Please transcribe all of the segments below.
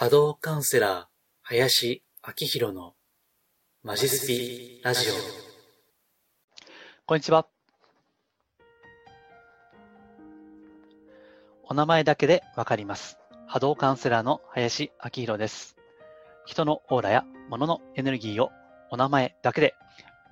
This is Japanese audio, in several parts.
波動カウンセラー、林明宏のマジスピラジオ。こんにちは。お名前だけでわかります。波動カウンセラーの林明宏です。人のオーラや物のエネルギーをお名前だけで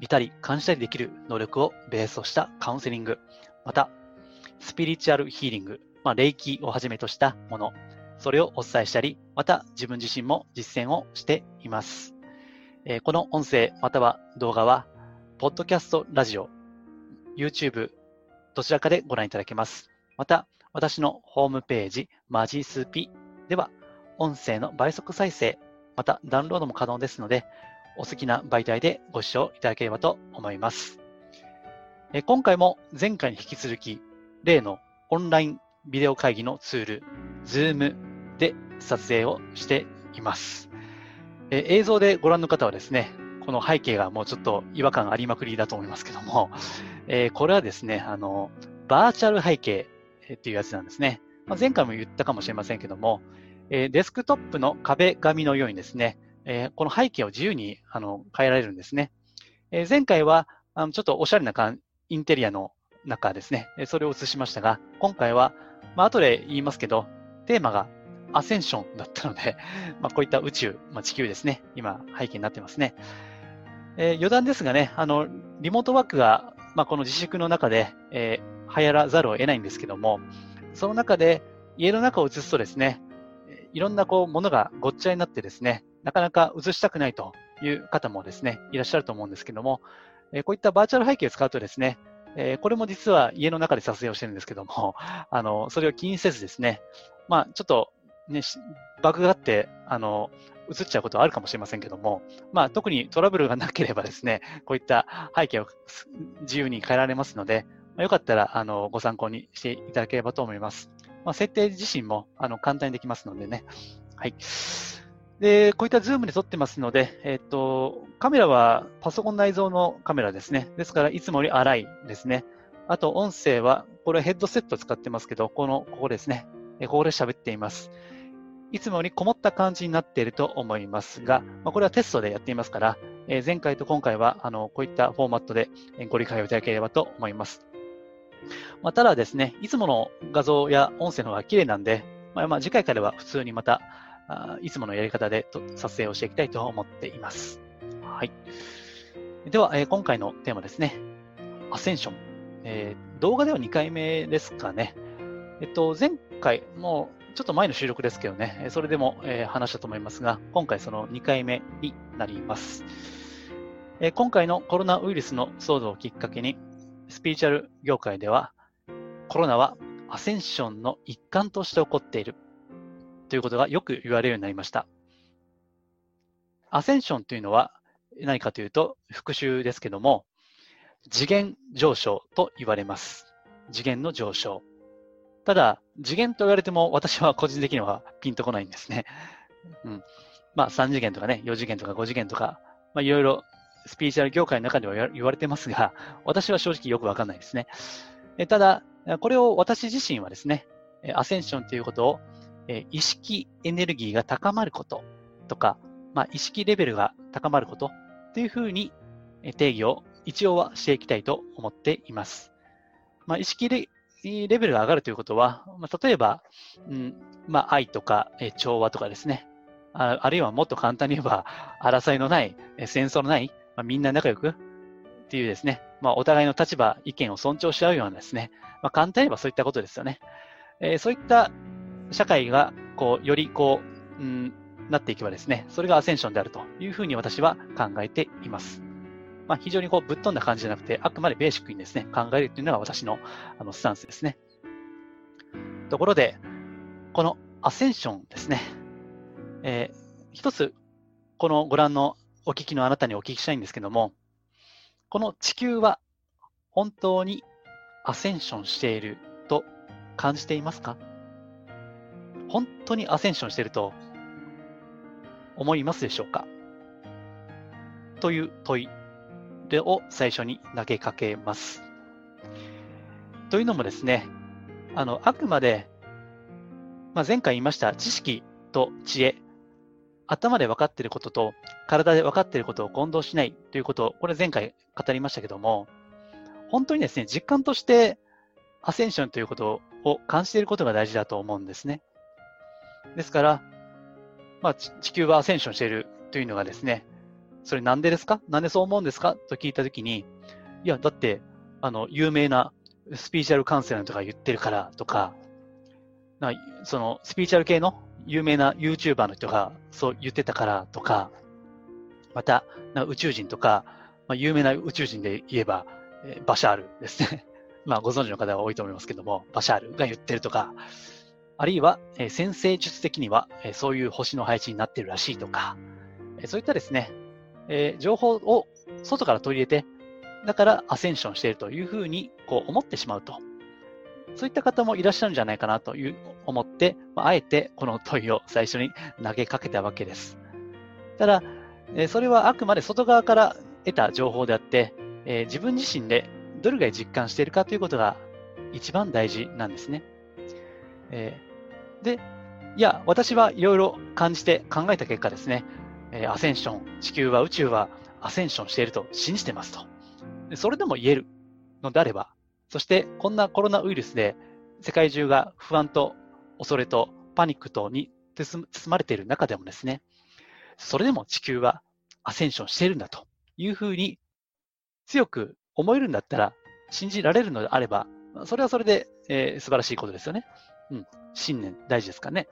見たり感じたりできる能力をベースとしたカウンセリング、またスピリチュアルヒーリング、まあ、霊気をはじめとしたもの、それをお伝えしたり、また自分自身も実践をしています。えーこの音声または動画は、ポッドキャスト、ラジオ、YouTube、どちらかでご覧いただけます。また、私のホームページ、マジスピでは、音声の倍速再生、またダウンロードも可能ですので、お好きな媒体でご視聴いただければと思います。え今回も前回に引き続き、例のオンラインビデオ会議のツール、Zoom で撮影をしています。えー映像でご覧の方はですね、この背景がもうちょっと違和感ありまくりだと思いますけども、えーこれはですね、あの、バーチャル背景えーっていうやつなんですね。まあ、前回も言ったかもしれませんけども、えーデスクトップの壁紙のようにですね、えーこの背景を自由にあの変えられるんですね。えー前回はあのちょっとおしゃれな感インテリアの中ですね、えーそれを映しましたが、今回は、まあ後で言いますけど、テーマがアセンションだったので、まあこういった宇宙、まあ、地球ですね、今背景になってますね。えー余談ですがね、あの、リモートワークが、まあこの自粛の中で、えー流行らざるを得ないんですけども、その中で家の中を映すとですね、いろんなこう、ものがごっちゃになってですね、なかなか映したくないという方もですね、いらっしゃると思うんですけども、えーこういったバーチャル背景を使うとですね、えーこれも実は家の中で撮影をしてるんですけども、あの、それを気にせずですね、まあ、ちょっと、ね、しバグがあって、あの、映っちゃうことはあるかもしれませんけども、まあ、特にトラブルがなければですね、こういった背景を自由に変えられますので、まあ、よかったら、あの、ご参考にしていただければと思います。まあ、設定自身も、あの、簡単にできますのでね。はい。で、こういったズームで撮ってますので、えっと、カメラはパソコン内蔵のカメラですね。ですから、いつもより荒いですね。あと、音声は、これヘッドセット使ってますけど、この、ここですね。ここで喋っています。いつもよりこもった感じになっていると思いますが、まあ、これはテストでやっていますから、えー前回と今回は、あの、こういったフォーマットでえーご理解をいただければと思います。まあ、ただですね、いつもの画像や音声の方が綺麗なんで、まあ、まあ次回からは普通にまた、あーいつものやり方でと撮影をしていきたいと思っています。はい。では、えー今回のテーマですね。アセンション。えー動画では2回目ですかね。えっと、前回、もうちょっと前の収録ですけどね、それでも、えー話したと思いますが、今回その2回目になります。えー今回のコロナウイルスの騒動をきっかけに、スピリチュアル業界では、コロナはアセンションの一環として起こっているということがよく言われるようになりました。アセンションというのは何かというと復習ですけども、次元上昇と言われます。次元の上昇。ただ、次元と言われても私は個人的にはピンとこないんですね。うん。まあ3次元とかね、4次元とか5次元とか、まあいろいろスピリチュアル業界の中では言われてますが、私は正直よくわかんないですね。えただ、これを私自身はですね、アセンションということを、え意識エネルギーが高まることとか、まあ、意識レベルが高まることというふうに定義を一応はしていきたいと思っています。まあ、意識レレベルが上がるということは、まあ、例えば、うんまあ、愛とかえ調和とかですね、ああるいはもっと簡単に言えば、争いのない、え戦争のない、まあ、みんな仲良くっていうですね、まあ、お互いの立場、意見を尊重し合うようなですね、まあ、簡単に言えばそういったことですよね。えーそういった社会が、こう、よりこう、うん、なっていけばですね、それがアセンションであるというふうに私は考えています。まあ、非常にこう、ぶっ飛んだ感じじゃなくて、あくまでベーシックにですね、考えるというのが私の、あの、スタンスですね。ところで、このアセンションですね、えー一つ、このご覧のお聞きのあなたにお聞きしたいんですけども、この地球は本当にアセンションしていると感じていますか？本当にアセンションしていると思いますでしょうか？という問いを最初に投げかけます。というのもですね、あの、あくまで、まあ、前回言いました知識と知恵、頭で分かっていることと体で分かっていることを混同しないということを、これ前回語りましたけども、本当にですね、実感としてアセンションということを感じていることが大事だと思うんですね。ですから、まあ、地球はアセンションしているというのがですね、それなんでですか？なんでそう思うんですか？と聞いたときに、いや、だって、あの、有名なスピーチャルカウンセラーとか言ってるからとか、なそのスピーチャル系の有名な YouTuber の人がそう言ってたからとか、また宇宙人とか、まあ、有名な宇宙人で言えば、えー、バシャールですね。まあご存知の方は多いと思いますけども、バシャールが言ってるとか、あるいは、えー、先生術的には、えー、そういう星の配置になってるらしいとか、えー、そういったですね、えー、情報を外から取り入れて、だからアセンションしているというふうにこう思ってしまうと。そういった方もいらっしゃるんじゃないかなという思って、あえてこの問いを最初に投げかけたわけです。ただ、えそれはあくまで外側から得た情報であって、え自分自身でどれぐらい実感しているかということが一番大事なんですね。えで、いや、私はいろいろ感じて考えた結果ですね、えアセンション、地球は宇宙はアセンションしていると信じてますと。それでも言えるのであれば、そしてこんなコロナウイルスで世界中が不安と恐れとパニックとに包まれている中でもですね、それでも地球はアセンションしているんだというふうに強く思えるんだったら、信じられるのであれば、それはそれで、えー、素晴らしいことですよね。うん。信念大事ですかね。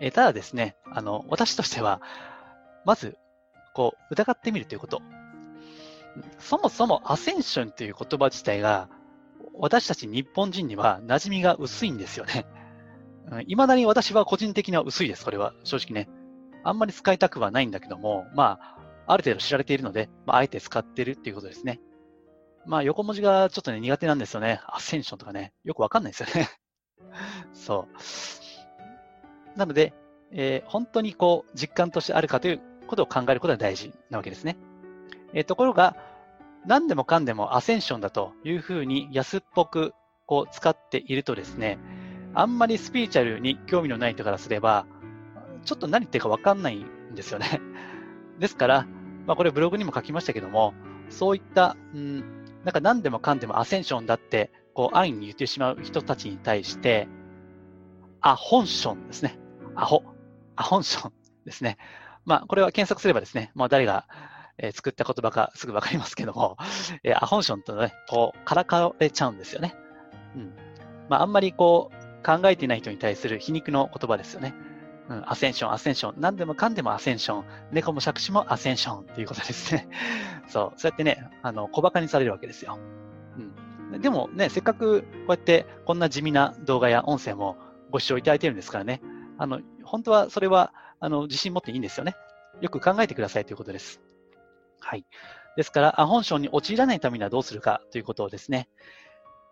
え、ただですね、あの、私としては、まず、こう、疑ってみるということ。そもそもアセンションという言葉自体が、私たち日本人には馴染みが薄いんですよね。いまだに私は個人的には薄いです、これは。正直ね。あんまり使いたくはないんだけども、まあ、ある程度知られているので、まあ、あえて使ってるっていうことですね。まあ、横文字がちょっとね、苦手なんですよね。アセンションとかね。よくわかんないですよね。そう。なので、えー、本当にこう、実感としてあるかということを考えることが大事なわけですね。えー、ところが、何でもかんでもアセンションだというふうに安っぽくこう使っているとですね、あんまりスピリチュアルに興味のない人からすれば、ちょっと何言ってるかわかんないんですよね。ですから、まあ、これブログにも書きましたけども、そういった、うん、なんか何でもかんでもアセンションだって、こう安易に言ってしまう人たちに対して、アホンションですね。アホ。アホンションですね。まあ、これは検索すればですね、まあ、誰がえ作った言葉かすぐわかりますけども、えアホンションとね、こう、からかれちゃうんですよね。うん。まあ、あんまりこう、考えていない人に対する皮肉の言葉ですよね。うん、アセンション、アセンション。何でもかんでもアセンション。猫も借子もアセンションっていうことですね。そう。そうやってね、あの、小馬鹿にされるわけですよ。うん。でもね、せっかくこうやってこんな地味な動画や音声もご視聴いただいているんですからね。あの、本当はそれは、あの、自信持っていいんですよね。よく考えてくださいということです。はい。ですから、アホン症に陥らないためにはどうするかということをですね、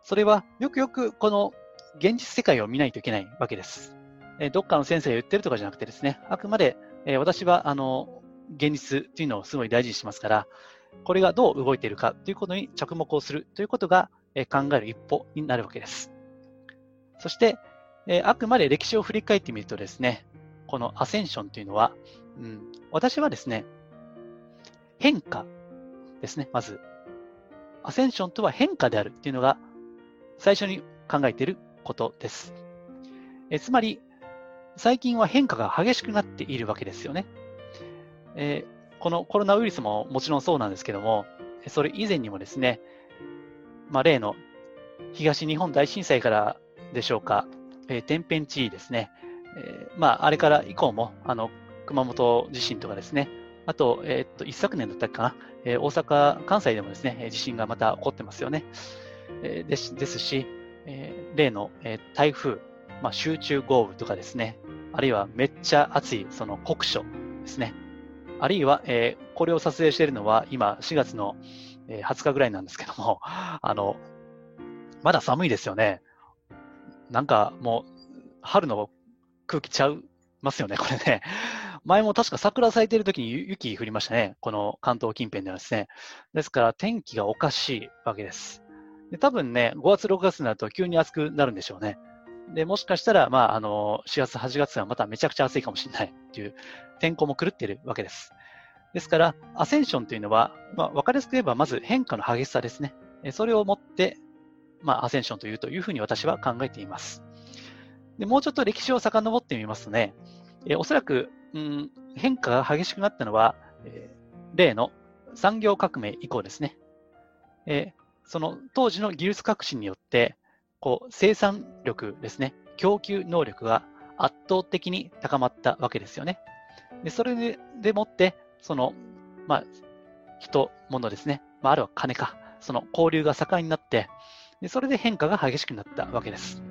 それはよくよくこの現実世界を見ないといけないわけです。えどっかの先生が言ってるとかじゃなくてですね、あくまで、え私は、あの、現実というのをすごい大事にしますから、これがどう動いているかということに着目をするということが、え考える一歩になるわけです。そして、えあくまで歴史を振り返ってみるとですね、このアセンションというのは、うん、私はですね、変化ですね、まず。アセンションとは変化であるっていうのが最初に考えていることです。えつまり、最近は変化が激しくなっているわけですよね。えー、このコロナウイルスももちろんそうなんですけども、それ以前にもですね、まあ、例の東日本大震災からでしょうか、えー、天変地異ですね。えー、まあ、あれから以降も、あの、熊本地震とかですね、あと、え、っと、一昨年だったかな、え、大阪、関西でもですね、地震がまた起こってますよね。えー、ですですし、え、例の、え、台風、まあ、集中豪雨とかですね、あるいはめっちゃ暑いその酷暑ですね。あるいは、えー、これを撮影しているのは今4月の20日ぐらいなんですけども、あの、まだ寒いですよね。なんかもう春の空気ちゃうますよね、これね。前も確か桜咲いてる時に雪降りましたね。この関東近辺ではですね。ですから天気がおかしいわけです。で多分ね、5月、6月になると急に暑くなるんでしょうね。で、もしかしたら、まあ、あの、4月、8月はまためちゃくちゃ暑いかもしれないっていう天候も狂っているわけです。ですから、アセンションというのは、まあ、わかりやすく言えば、まず変化の激しさですね。それをもって、まあ、アセンションというというふうに私は考えています。でもうちょっと歴史を遡ってみますとね、えおそらく、うん、変化が激しくなったのは、え例の産業革命以降ですね。えその当時の技術革新によって、こう生産力ですね、供給能力が圧倒的に高まったわけですよね。でそれででもって、その、まあ、人、物ですね、まあ、あるいは金か、その交流が盛んになって、でそれで変化が激しくなったわけです。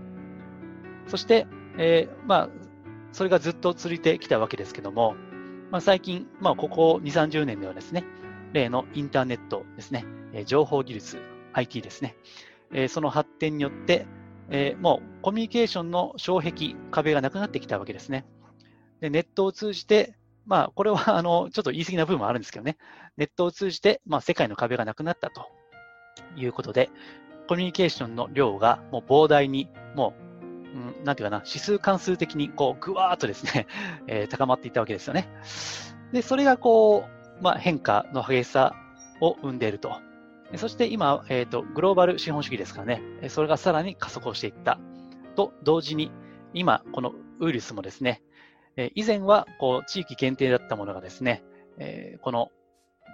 そして、えー、まあ、それがずっと続いてきたわけですけども、まあ、最近、まあ、ここ2、30年ではですね、例のインターネットですね、えー、情報技術、IT ですね、えー、その発展によって、えー、もうコミュニケーションの障壁、壁がなくなってきたわけですね。でネットを通じて、まあ、これはあのちょっと言い過ぎな部分もあるんですけどね、ネットを通じて、まあ、世界の壁がなくなったということで、コミュニケーションの量がもう膨大に、もう、うん、なんていうかな、指数関数的にこう、ぐわーっとですね、えー、高まっていったわけですよね。で、それがこう、まあ、変化の激しさを生んでいると。そして今、えっ、ー、と、グローバル資本主義ですからね、それがさらに加速をしていった。と同時に、今、このウイルスもですね、え以前はこう地域限定だったものがですね、えこの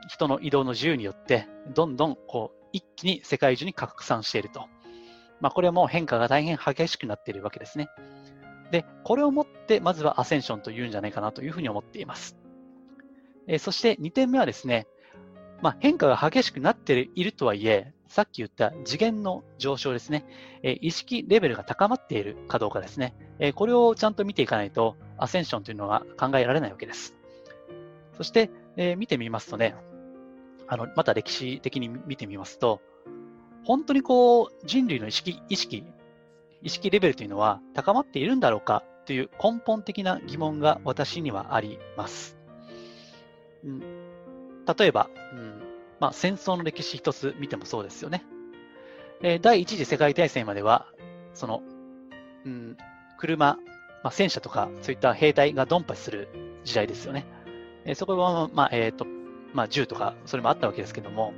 人の移動の自由によって、どんどんこう一気に世界中に拡散していると。まあ、これはもう変化が大変激しくなっているわけですね。で、これをもって、まずはアセンションというんじゃないかなというふうに思っています。えそして2点目はですね、まあ、変化が激しくなっているとはいえ、さっき言った次元の上昇ですね、え意識レベルが高まっているかどうかですね、えこれをちゃんと見ていかないと、アセンションというのは考えられないわけです。そして、え見てみますとね、あの、また歴史的に見てみますと、本当にこう、人類の意識、意識、意識レベルというのは高まっているんだろうかという根本的な疑問が私にはあります。うん、例えば、うんまあ、戦争の歴史一つ見てもそうですよね。えー、第一次世界大戦までは、その、うん、車、まあ、戦車とかそういった兵隊がドンパチする時代ですよね。えー、そこは、まあ、えっ、ー、と、まあ、銃とか、それもあったわけですけども、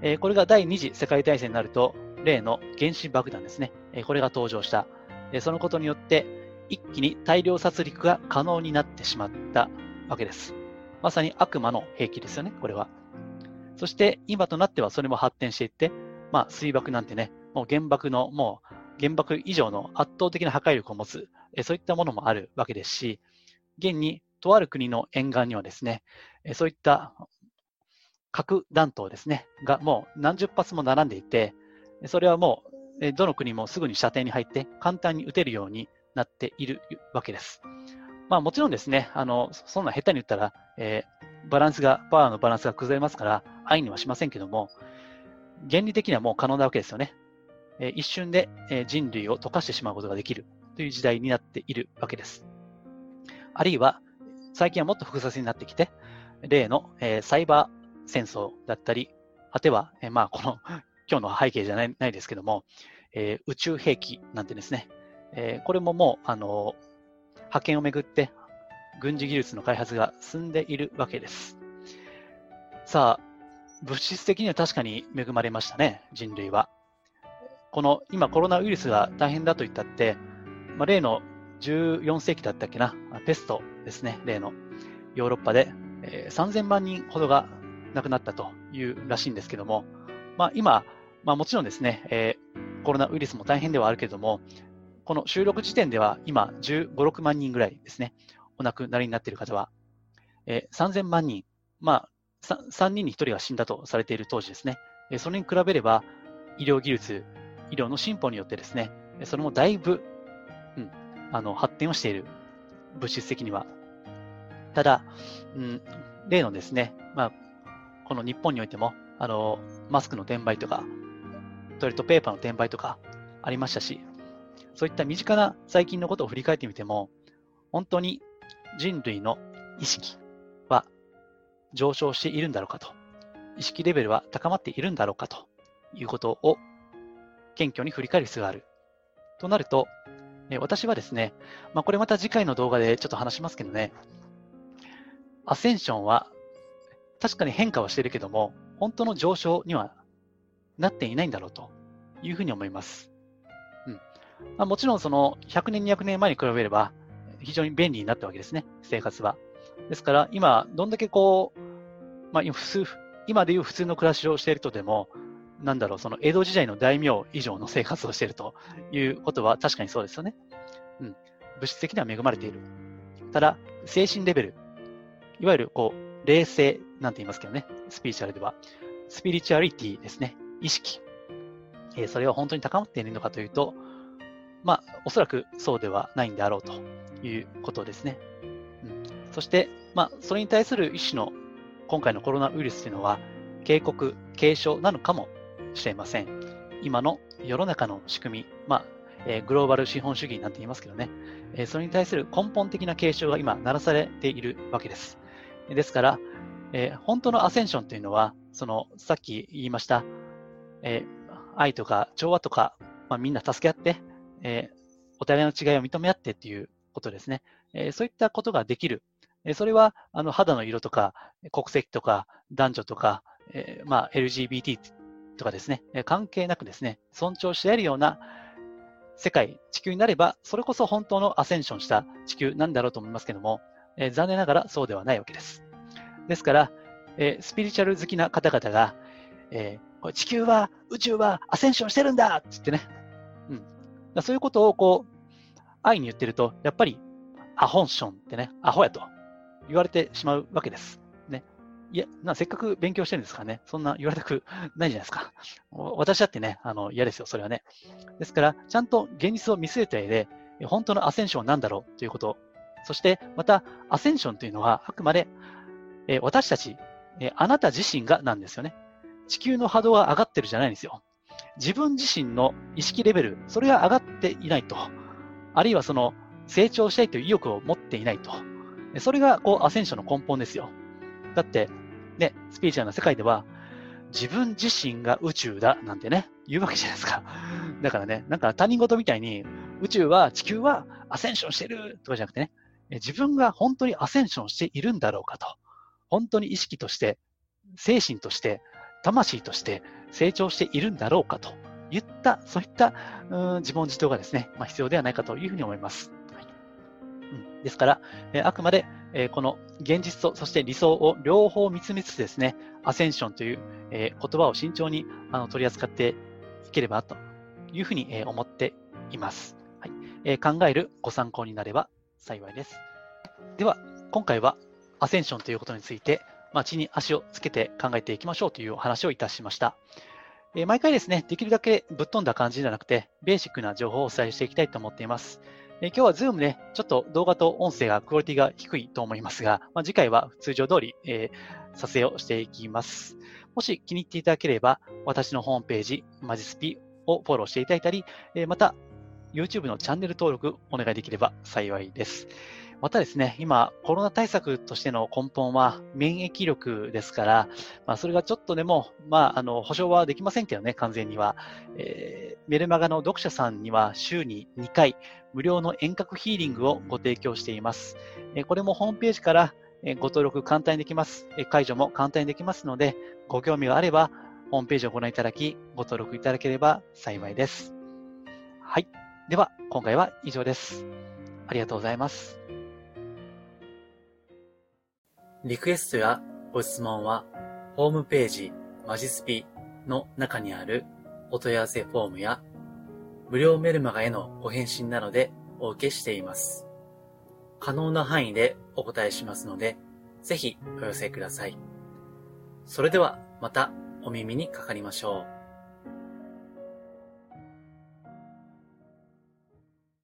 えー、これが第二次世界大戦になると、例の原子爆弾ですね。えー、これが登場した。えー、そのことによって、一気に大量殺戮が可能になってしまったわけです。まさに悪魔の兵器ですよね、これは。そして今となってはそれも発展していって、まあ、水爆なんてね、もう原爆の、もう原爆以上の圧倒的な破壊力を持つ、えそういったものもあるわけですし、現にとある国の沿岸にはですね、そういった核弾頭ですね、がもう何十発も並んでいて、それはもうどの国もすぐに射程に入って簡単に撃てるようになっているわけです。まあもちろんですね、あの、そんな下手に言ったら、えー、バランスが、パワーのバランスが崩れますから、愛にはしませんけども、原理的にはもう可能なわけですよね。えー、一瞬で、人類を溶かしてしまうことができるという時代になっているわけです。あるいは、最近はもっと複雑になってきて、例の、え、サイバー戦争だったり、果ては、え、まあ、この 今日の背景じゃないないですけども、えー、宇宙兵器なんてですね、えー、これももう、あの覇権をめぐって軍事技術の開発が進んでいるわけです。さあ、物質的には確かに恵まれましたね、人類は。この今コロナウイルスが大変だと言ったって、まあ、例の14世紀だったっけな、ペストですね、例のヨーロッパで、えー、3000万人ほどが亡くなったというらしいんですけども、まあ、今、まあ、もちろんですね、えー、コロナウイルスも大変ではあるけれども、この収録時点では今15、6万人ぐらいですね、お亡くなりになっている方は、えー、3000万人、まあ3、3人に1人が死んだとされている当時ですね、えー、それに比べれば医療技術、医療の進歩によってですね、それもだいぶ、うん、あの発展をしている、物質的には。ただ、うん、例のですね、まあ、この日本においても、あの、マスクの転売とか、トイレットペーパーの転売とかありましたし、そういった身近な最近のことを振り返ってみても、本当に人類の意識は上昇しているんだろうかと、意識レベルは高まっているんだろうかということを謙虚に振り返る必要がある。となると、え私はですね、まあ、これまた次回の動画でちょっと話しますけどね、アセンションは確かに変化はしてるけども、本当の上昇にはなっていないんだろうというふうに思います。うんまあ、もちろんその100年、200年前に比べれば非常に便利になったわけですね、生活は。ですから今、どんだけこう、まあ、普通、今でいう普通の暮らしをしているとでも、なんだろう、その江戸時代の大名以上の生活をしているということは確かにそうですよね。うん。物質的には恵まれている。ただ、精神レベル、いわゆるこう、冷静なんて言いますけどね、スピリチュアルでは。スピリチュアリティですね、意識。えー、それは本当に高まっているのかというと、まあ、おそらくそうではないんであろうということですね。うん、そして、まあ、それに対する一種の今回のコロナウイルスというのは、警告、警鐘なのかもしれません。今の世の中の仕組み、まあ、えー、グローバル資本主義なんて言いますけどね、えー、それに対する根本的な警鐘が今、鳴らされているわけです。ですから、えー、本当のアセンションというのは、その、さっき言いました、え愛とか調和とか、まあ、みんな助け合って、えお互いの違いを認め合ってっていうことですね。えそういったことができる。えそれは、あの、肌の色とか、国籍とか、男女とか、えまあ、LGBT とかですね、え関係なくですね、尊重し合えるような世界、地球になれば、それこそ本当のアセンションした地球なんだろうと思いますけども、え、残念ながらそうではないわけです。ですから、え、スピリチュアル好きな方々が、えー、地球は、宇宙はアセンションしてるんだって言ってね、うん、そういうことをこう、愛に言ってると、やっぱりアホンションってね、アホやと言われてしまうわけです。ね。いや、なせっかく勉強してるんですからね、そんな言われたく ないじゃないですか。私だってね、あの、嫌ですよ、それはね。ですから、ちゃんと現実を見据えた上で、本当のアセンションは何だろうということそして、また、アセンションというのは、あくまで、え、私たち、え、あなた自身がなんですよね。地球の波動が上がってるじゃないんですよ。自分自身の意識レベル、それが上がっていないと。あるいはその、成長したいという意欲を持っていないと。それが、こう、アセンションの根本ですよ。だって、ね、スピーチャーの世界では、自分自身が宇宙だなんてね、言うわけじゃないですか。だからね、なんか他人事みたいに、宇宙は、地球はアセンションしてるとかじゃなくてね、自分が本当にアセンションしているんだろうかと。本当に意識として、精神として、魂として成長しているんだろうかといった、そういったうん自問自答がですね、まあ、必要ではないかというふうに思います。はいうん、ですから、えあくまで、えこの現実と、そして理想を両方見つめつつですね、アセンションという、え言葉を慎重にあの取り扱っていければというふうに、え思っています。はいえ考えるご参考になれば幸いです。では、今回はアセンションということについて、まあ、地に足をつけて考えていきましょうというお話をいたしました。え、毎回ですね、できるだけぶっ飛んだ感じじゃなくて、ベーシックな情報をお伝えしていきたいと思っています。え、今日は Zoom で、ちょっと動画と音声がクオリティが低いと思いますが、まあ、次回は通常通り、えー、撮影をしていきます。もし気に入っていただければ、私のホームページ、マジスピをフォローしていただいたり、えまた YouTube のチャンネル登録お願いできれば幸いです。またですね、今、コロナ対策としての根本は免疫力ですから、まあ、それがちょっとでも、まあ、あの、保証はできませんけどね、完全には。えー、メルマガの読者さんには週に2回、無料の遠隔ヒーリングをご提供しています。えー、これもホームページからご登録簡単にできます。解除も簡単にできますので、ご興味があれば、ホームページをご覧いただき、ご登録いただければ幸いです。はい。では、今回は以上です。ありがとうございます。リクエストやご質問は、ホームページマジスピの中にあるお問い合わせフォームや、無料メルマガへのご返信などでお受けしています。可能な範囲でお答えしますので、ぜひお寄せください。それではまたお耳にかかりましょう。